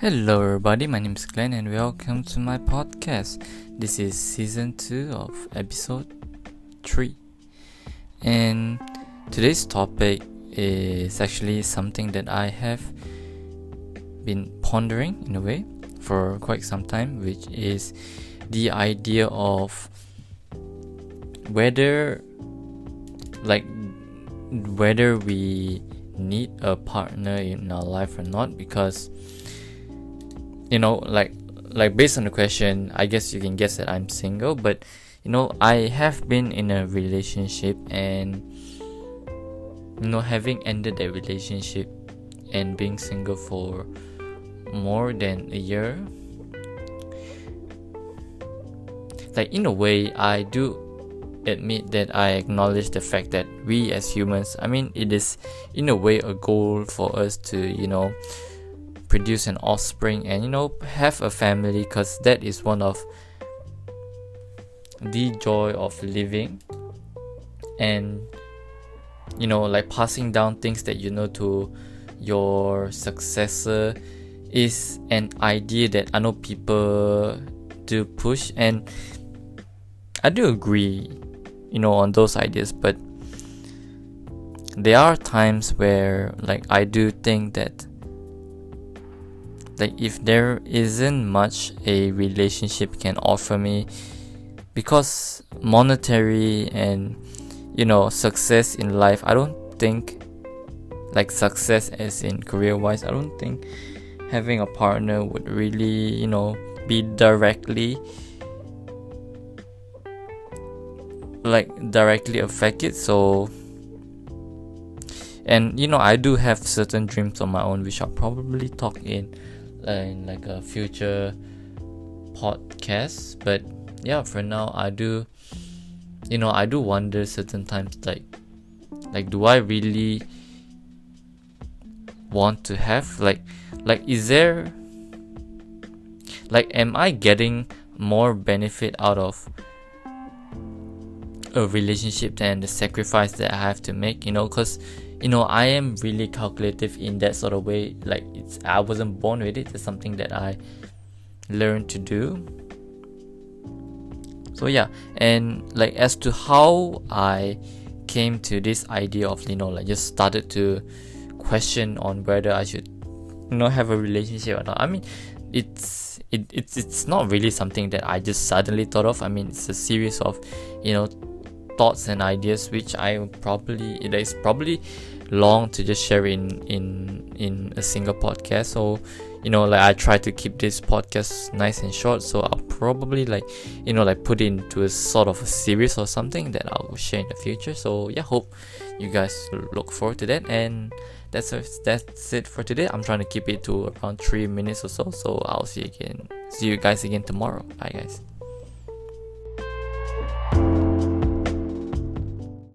Hello, everybody. My name is Glenn, and welcome to my podcast. This is season two of episode three, and today's topic is actually something that I have been pondering in a way for quite some time, which is the idea of whether, like, whether we need a partner in our life or not, because you know like like based on the question i guess you can guess that i'm single but you know i have been in a relationship and you know having ended that relationship and being single for more than a year like in a way i do admit that i acknowledge the fact that we as humans i mean it is in a way a goal for us to you know produce an offspring and you know have a family because that is one of the joy of living. And you know like passing down things that you know to your successor is an idea that I know people do push. And I do agree you know on those ideas but there are times where like I do think that like if there isn't much a relationship can offer me because monetary and you know success in life i don't think like success as in career wise i don't think having a partner would really you know be directly like directly affect it so and you know i do have certain dreams on my own which i'll probably talk in in like a future podcast. But yeah for now i do you know i do wonder certain times like like do i really want to have like like is there like am i getting more benefit out of a relationship than the sacrifice that i have to make you know? Because you know i am really calculative in that sort of way. Like it's i wasn't born with it. It's something that i learned to do. So yeah. And like as to how i came to this idea of you know like just started to question on whether i should you know have a relationship or not. I mean it's it, it's it's not really something that i just suddenly thought of. I mean it's a series of you know thoughts and ideas which I probably it is probably long to just share in in in a single podcast. So you know like I try to keep this podcast nice and short. So I'll probably like you know like put it into a sort of a series or something that I'll share in the future. So yeah hope you guys look forward to that. And that's that's it for today. I'm trying to keep it to around 3 minutes or so. So I'll see you again see you guys again tomorrow. Bye guys